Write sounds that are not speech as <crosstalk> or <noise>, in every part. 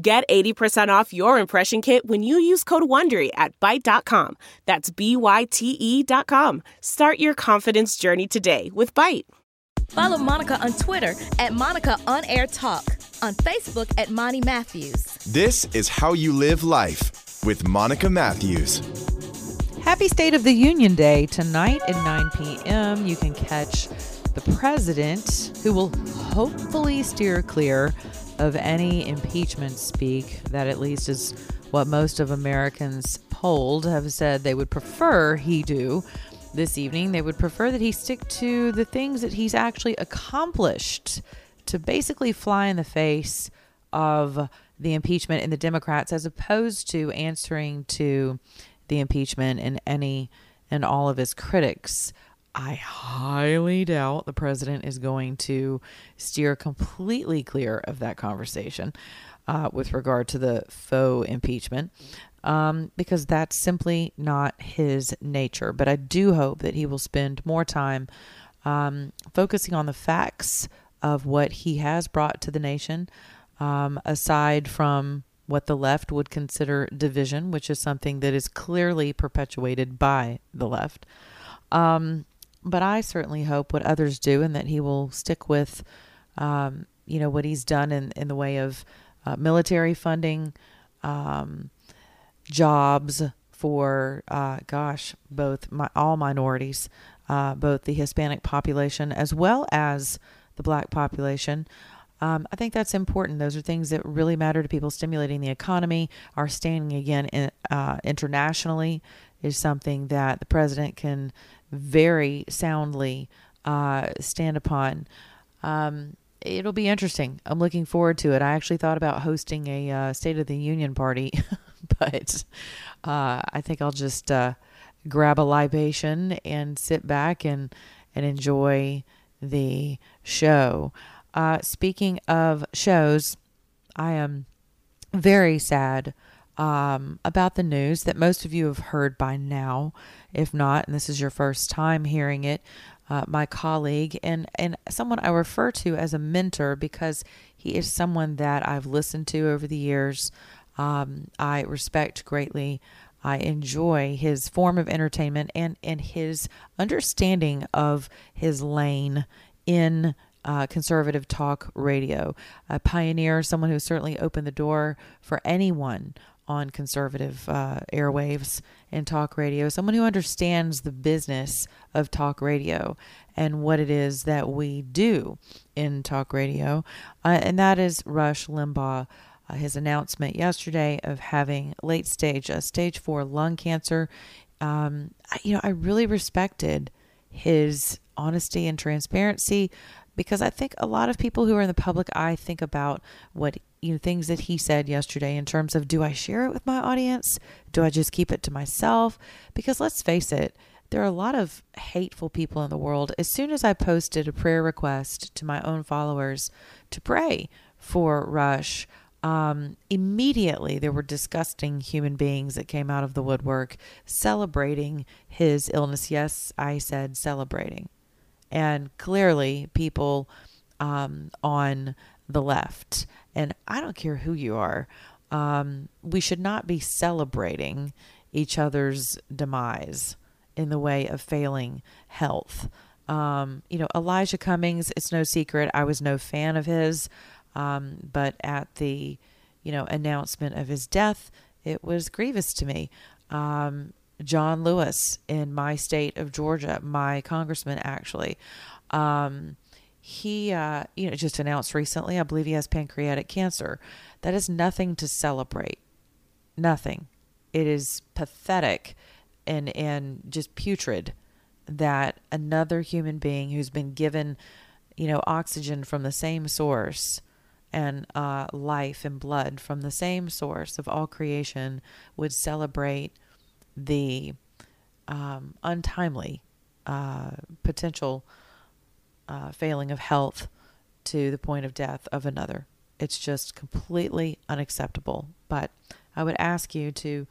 Get 80% off your impression kit when you use code WONDERY at Byte.com. That's B-Y-T-E dot com. Start your confidence journey today with Byte. Follow Monica on Twitter at Monica On Air Talk, on Facebook at Monty Matthews. This is How You Live Life with Monica Matthews. Happy State of the Union Day tonight at 9 p.m. You can catch the president, who will hopefully steer clear of any impeachment speak. That at least is what most of Americans polled have said they would prefer he do this evening. They would prefer that he stick to the things that he's actually accomplished to basically fly in the face of the impeachment and the Democrats as opposed to answering to the impeachment and any and all of his critics. I highly doubt the president is going to steer completely clear of that conversation uh, with regard to the faux impeachment um, because that's simply not his nature. But I do hope that he will spend more time um, focusing on the facts of what he has brought to the nation, um, aside from what the left would consider division, which is something that is clearly perpetuated by the left. Um, but I certainly hope what others do and that he will stick with, um, you know, what he's done in, in the way of uh, military funding, um, jobs for, uh, gosh, both my, all minorities, uh, both the Hispanic population as well as the black population. Um, I think that's important. Those are things that really matter to people. Stimulating the economy, our standing again in, uh, internationally is something that the president can very soundly uh, stand upon. Um, it'll be interesting. I'm looking forward to it. I actually thought about hosting a uh, State of the Union party, <laughs> but uh, I think I'll just uh, grab a libation and sit back and and enjoy the show. Uh, speaking of shows, I am very sad um, about the news that most of you have heard by now. If not, and this is your first time hearing it, uh, my colleague and, and someone I refer to as a mentor because he is someone that I've listened to over the years. Um, I respect greatly. I enjoy his form of entertainment and, and his understanding of his lane in uh, conservative talk radio. A pioneer, someone who certainly opened the door for anyone on conservative uh, airwaves and talk radio, someone who understands the business of talk radio and what it is that we do in talk radio. Uh, and that is Rush Limbaugh. Uh, his announcement yesterday of having late stage, uh, stage four lung cancer. Um, I, you know, I really respected his honesty and transparency because I think a lot of people who are in the public eye think about what you know things that he said yesterday in terms of do I share it with my audience? Do I just keep it to myself? Because let's face it, there are a lot of hateful people in the world. As soon as I posted a prayer request to my own followers to pray for Rush, um, immediately there were disgusting human beings that came out of the woodwork celebrating his illness. Yes, I said celebrating and clearly people um, on the left. And I don't care who you are, um, we should not be celebrating each other's demise in the way of failing health. Um, you know, Elijah Cummings, it's no secret, I was no fan of his, um, but at the, you know, announcement of his death, it was grievous to me. Um, John Lewis in my state of Georgia, my congressman actually. Um, he, uh, you know, just announced recently, I believe he has pancreatic cancer. That is nothing to celebrate. Nothing. It is pathetic and, and just putrid that another human being who's been given, you know, oxygen from the same source and uh, life and blood from the same source of all creation would celebrate the um, untimely uh, potential uh, failing of health to the point of death of another. It's just completely unacceptable. But I would ask you to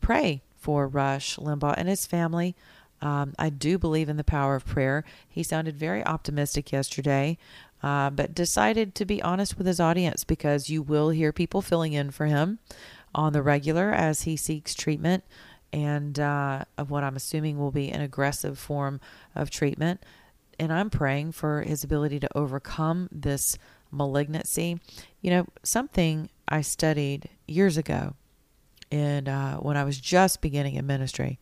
pray for Rush Limbaugh and his family. Um, I do believe in the power of prayer. He sounded very optimistic yesterday, uh, but decided to be honest with his audience because you will hear people filling in for him on the regular as he seeks treatment and uh, of what I'm assuming will be an aggressive form of treatment. And I'm praying for his ability to overcome this malignancy. You know, something I studied years ago, and uh, when I was just beginning in ministry,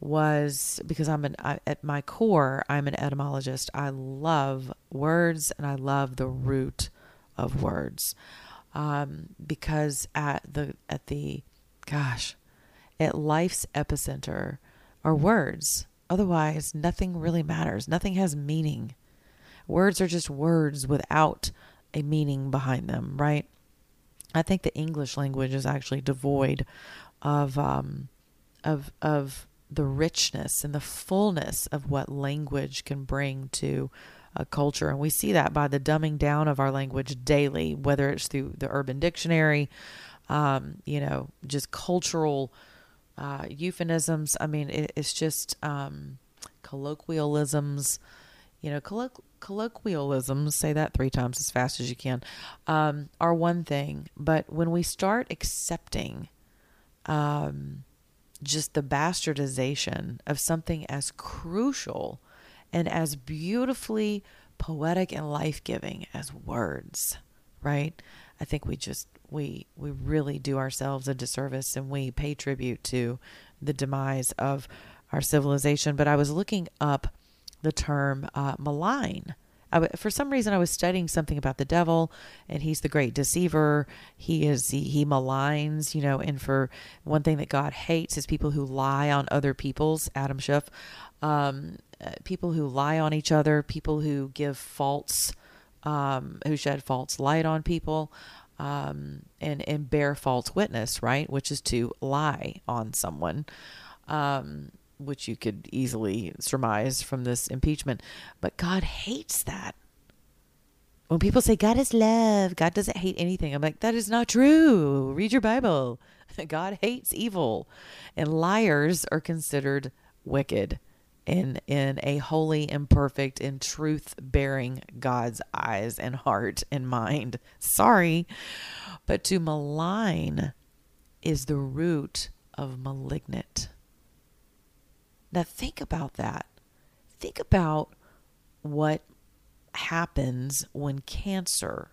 was because I'm an I, at my core I'm an etymologist. I love words and I love the root of words, um, because at the at the gosh at life's epicenter are words. Otherwise, nothing really matters. Nothing has meaning. Words are just words without a meaning behind them, right? I think the English language is actually devoid of um, of of the richness and the fullness of what language can bring to a culture, and we see that by the dumbing down of our language daily, whether it's through the Urban Dictionary, um, you know, just cultural uh, euphemisms. I mean, it, it's just um, colloquialisms. You know, colloqu- colloquialisms, say that three times as fast as you can, um, are one thing. But when we start accepting um, just the bastardization of something as crucial and as beautifully poetic and life giving as words, right? I think we just we we really do ourselves a disservice and we pay tribute to the demise of our civilization. But I was looking up the term uh, malign. for some reason, I was studying something about the devil, and he's the great deceiver. He is he, he maligns, you know. And for one thing that God hates is people who lie on other people's. Adam Schiff, um, uh, people who lie on each other, people who give false, um, who shed false light on people um, and and bear false witness, right? Which is to lie on someone, um, which you could easily surmise from this impeachment. But God hates that. When people say God is love, God doesn't hate anything. I'm like, that is not true. Read your Bible. <laughs> God hates evil, and liars are considered wicked in in a holy and perfect and truth bearing God's eyes and heart and mind. Sorry, but to malign is the root of malignant. Now think about that. Think about what happens when cancer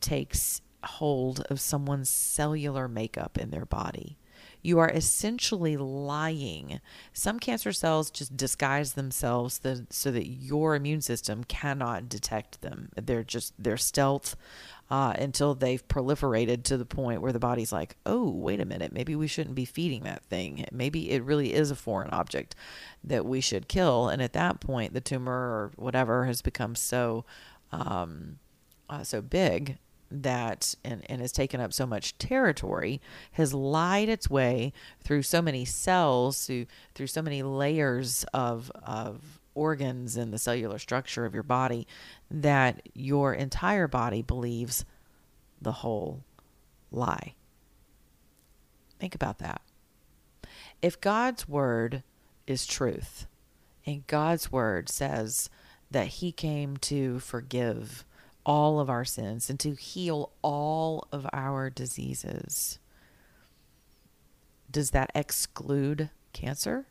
takes hold of someone's cellular makeup in their body you are essentially lying. Some cancer cells just disguise themselves the, so that your immune system cannot detect them. They're just, they're stealth uh, until they've proliferated to the point where the body's like, oh, wait a minute, maybe we shouldn't be feeding that thing. Maybe it really is a foreign object that we should kill. And at that point, the tumor or whatever has become so. Um, uh, so big that and, and has taken up so much territory has lied its way through so many cells through through so many layers of of organs in the cellular structure of your body that your entire body believes the whole lie. Think about that. If God's word is truth and God's word says that he came to forgive all of our sins and to heal all of our diseases. Does that exclude cancer?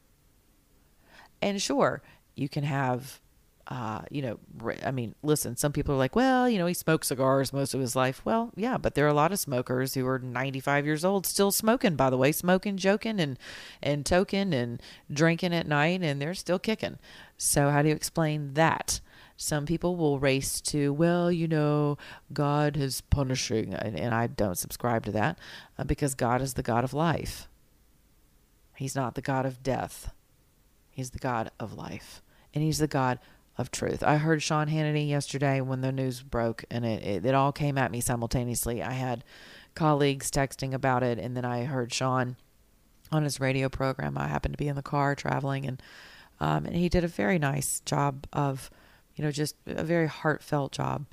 And sure, you can have, uh, you know, I mean, listen, some people are like, well, you know, he smoked cigars most of his life. Well, yeah, but there are a lot of smokers who are 95 years old still smoking, by the way, smoking, joking, and, and toking and drinking at night, and they're still kicking. So, how do you explain that? Some people will race to, well, you know, God is punishing, and, and I don't subscribe to that uh, because God is the God of life. He's not the God of death. He's the God of life, and He's the God of truth. I heard Sean Hannity yesterday when the news broke, and it, it, it all came at me simultaneously. I had colleagues texting about it, and then I heard Sean on his radio program. I happened to be in the car traveling, and um, and he did a very nice job of, you know, just a very heartfelt job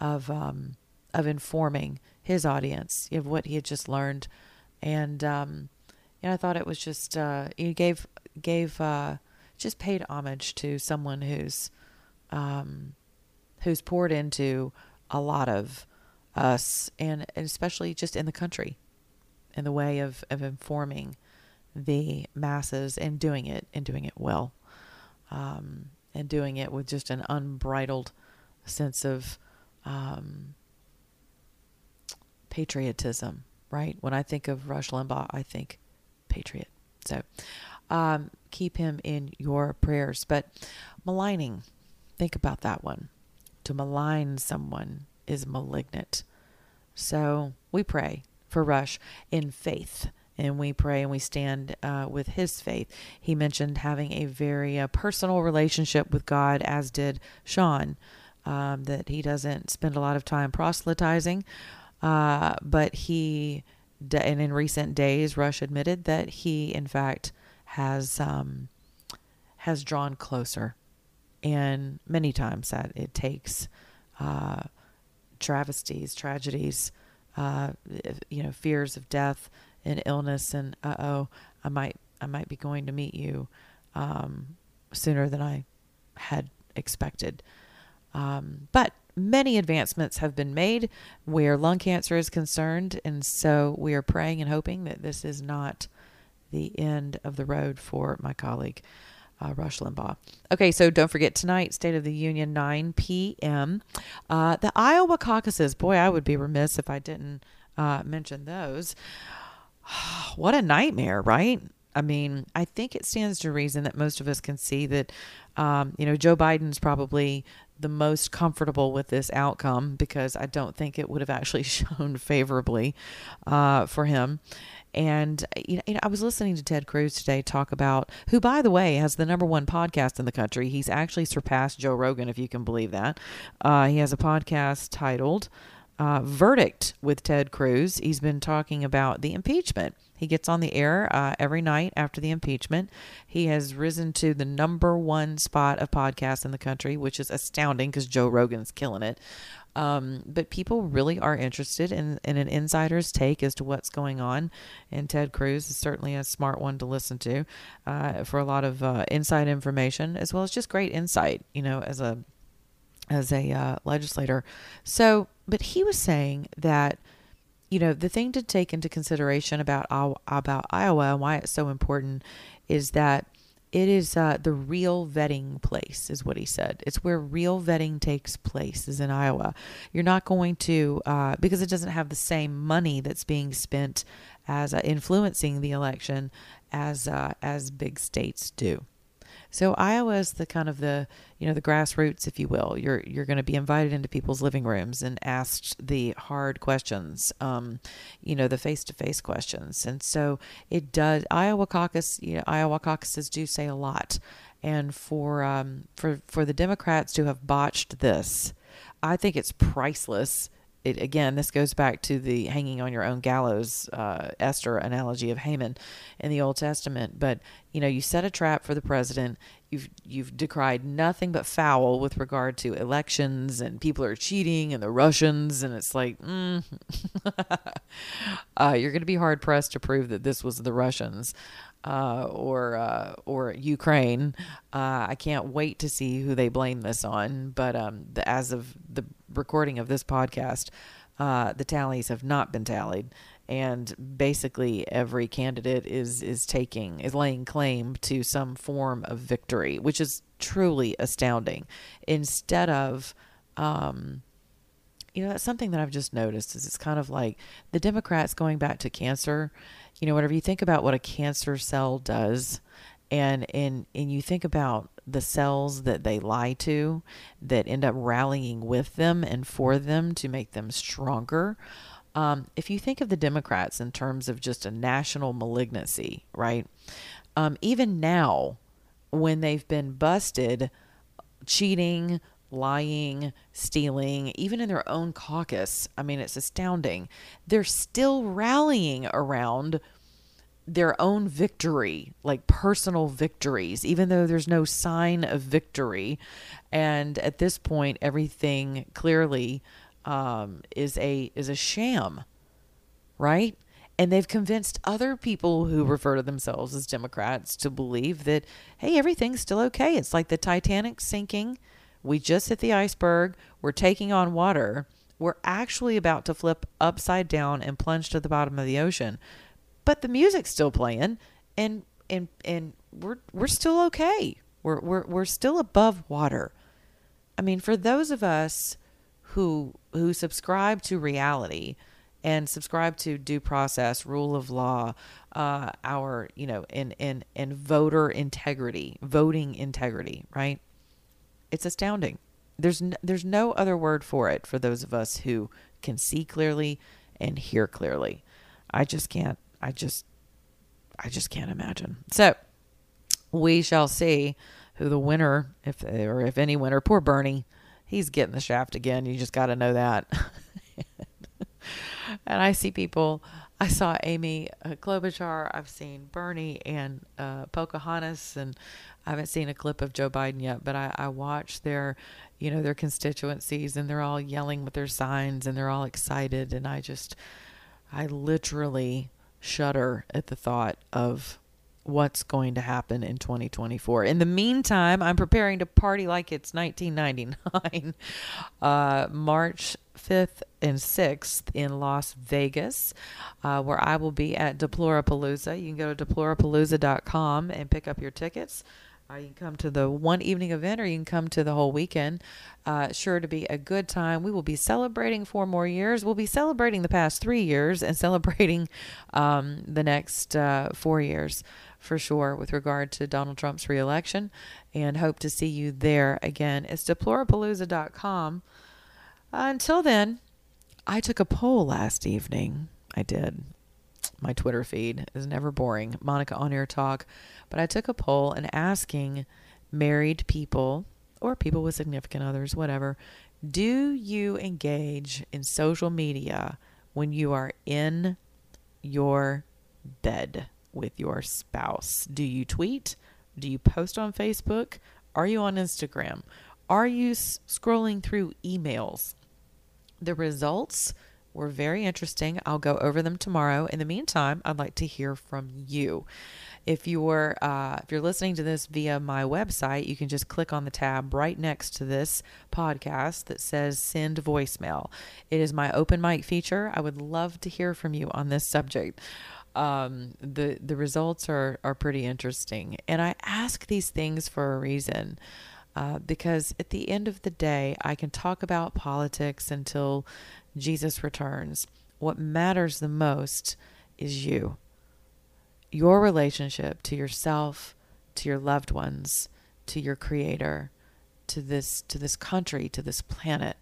of um, of informing his audience of what he had just learned, and um, and I thought it was just uh, he gave gave uh, just paid homage to someone who's um, who's poured into a lot of us, and, and especially just in the country, in the way of of informing the masses and doing it and doing it well, um, and doing it with just an unbridled sense of um, patriotism. Right when I think of Rush Limbaugh, I think patriot. So um, keep him in your prayers. But maligning, think about that one. To malign someone is malignant. So we pray for Rush in faith and we pray and we stand uh, with his faith. He mentioned having a very uh, personal relationship with God, as did Sean, um, that he doesn't spend a lot of time proselytizing, uh, but he, and in recent days, Rush admitted that he, in fact, has um, has drawn closer, and many times that it takes uh, travesties, tragedies, uh, you know, fears of death and illness and uh oh, I might I might be going to meet you um, sooner than I had expected. Um, but many advancements have been made where lung cancer is concerned, and so we are praying and hoping that this is not the end of the road for my colleague. Uh, Rush Limbaugh. Okay, so don't forget tonight, State of the Union, 9 p.m. Uh, the Iowa caucuses. Boy, I would be remiss if I didn't uh, mention those. <sighs> what a nightmare, right? I mean, I think it stands to reason that most of us can see that, um, you know, Joe Biden's probably the most comfortable with this outcome because I don't think it would have actually <laughs> shown favorably uh, for him. And you know, I was listening to Ted Cruz today talk about who, by the way, has the number one podcast in the country. He's actually surpassed Joe Rogan, if you can believe that. Uh, he has a podcast titled uh, verdict with Ted Cruz. He's been talking about the impeachment. He gets on the air uh, every night after the impeachment. He has risen to the number one spot of podcasts in the country, which is astounding because Joe Rogan's killing it. Um, but people really are interested in, in an insider's take as to what's going on. And Ted Cruz is certainly a smart one to listen to uh, for a lot of uh, inside information, as well as just great insight, you know, as a as a uh, legislator. So, but he was saying that you know the thing to take into consideration about about Iowa and why it's so important is that it is uh, the real vetting place is what he said. It's where real vetting takes place is in iowa. You're not going to uh, because it doesn't have the same money that's being spent as uh, influencing the election as uh, as big states do so Iowa is the kind of the you know the grassroots, if you will. You're you're going to be invited into people's living rooms and asked the hard questions, um, you know the face to face questions. And so it does. Iowa caucus, you know, Iowa caucuses do say a lot. And for um, for for the Democrats to have botched this, I think it's priceless it, again, this goes back to the hanging on your own gallows uh, Esther analogy of Haman in the Old Testament. But you know, you set a trap for the president. You've you've decried nothing but foul with regard to elections and people are cheating and the Russians, and it's like, mm. <laughs> uh, you're going to be hard pressed to prove that this was the Russians. Uh, or uh, or Ukraine. Uh, I can't wait to see who they blame this on. But um, the, as of the recording of this podcast, uh, the tallies have not been tallied, and basically every candidate is is taking is laying claim to some form of victory, which is truly astounding. Instead of um, you know, that's something that I've just noticed is it's kind of like the Democrats going back to cancer. You know, whenever you think about what a cancer cell does, and and and you think about the cells that they lie to that end up rallying with them and for them to make them stronger. Um, if you think of the Democrats in terms of just a national malignancy, right? Um, even now, when they've been busted cheating, lying, stealing, even in their own caucus. I mean, it's astounding. They're still rallying around their own victory, like personal victories, even though there's no sign of victory. And at this point, everything clearly um, is a is a sham, right? And they've convinced other people who refer to themselves as Democrats to believe that hey, everything's still okay. It's like the Titanic sinking. We just hit the iceberg. We're taking on water. We're actually about to flip upside down and plunge to the bottom of the ocean but the music's still playing and and and we're we're still okay. We're we're we're still above water. I mean, for those of us who who subscribe to reality and subscribe to due process, rule of law, uh, our you know, and and and voter integrity, voting integrity, right? It's astounding. There's no, there's no other word for it for those of us who can see clearly and hear clearly. I just can't I just I just can't imagine. So we shall see who the winner, if or if any winner. Poor Bernie, he's getting the shaft again. You just got to know that. <laughs> and I see people. I saw Amy uh, Klobuchar. I've seen Bernie and uh, Pocahontas, and I haven't seen a clip of Joe Biden yet. But I, I watched their, you know, their constituencies, and they're all yelling with their signs, and they're all excited. And I just, I literally shudder at the thought of what's going to happen in 2024. In the meantime, I'm preparing to party like it's 1999, <laughs> uh, March 5th and 6th in Las Vegas, uh, where I will be at Deplorapalooza. You can go to deplorapalooza.com and pick up your tickets. Uh, you can come to the one evening event or you can come to the whole weekend. Uh, sure to be a good time. We will be celebrating four more years. We'll be celebrating the past three years and <laughs> celebrating um, the next uh, four years for sure with regard to Donald Trump's reelection and hope to see you there again. It's deplorapalooza.com. Until then, I took a poll last evening. I did. My Twitter feed is never boring. Monica on air talk. But I took a poll and asking married people or people with significant others, whatever, do you engage in social media when you are in your bed with your spouse? Do you tweet? Do you post on Facebook? Are you on Instagram? Are you s- scrolling through emails? The results were very interesting. I'll go over them tomorrow. In the meantime, I'd like to hear from you. If you're uh, if you're listening to this via my website, you can just click on the tab right next to this podcast that says "Send voicemail." It is my open mic feature. I would love to hear from you on this subject. Um, the the results are are pretty interesting, and I ask these things for a reason. Uh, because at the end of the day, I can talk about politics until Jesus returns. What matters the most is you your relationship to yourself, to your loved ones, to your creator, to this to this country, to this planet.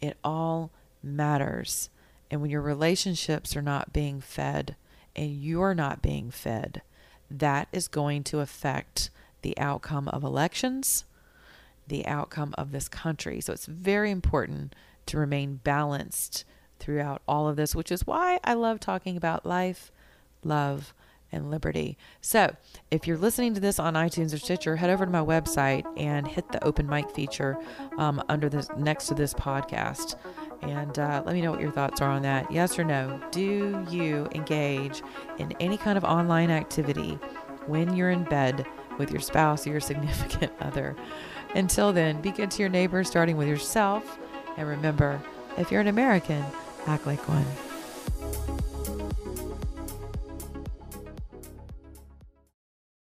It all matters. And when your relationships are not being fed and you're not being fed, that is going to affect the outcome of elections, the outcome of this country. So it's very important to remain balanced throughout all of this, which is why I love talking about life, love, and liberty. So, if you're listening to this on iTunes or Stitcher, head over to my website and hit the open mic feature um, under this next to this podcast. And uh, let me know what your thoughts are on that. Yes or no? Do you engage in any kind of online activity when you're in bed with your spouse or your <laughs> significant other? Until then, be good to your neighbors, starting with yourself. And remember, if you're an American, act like one.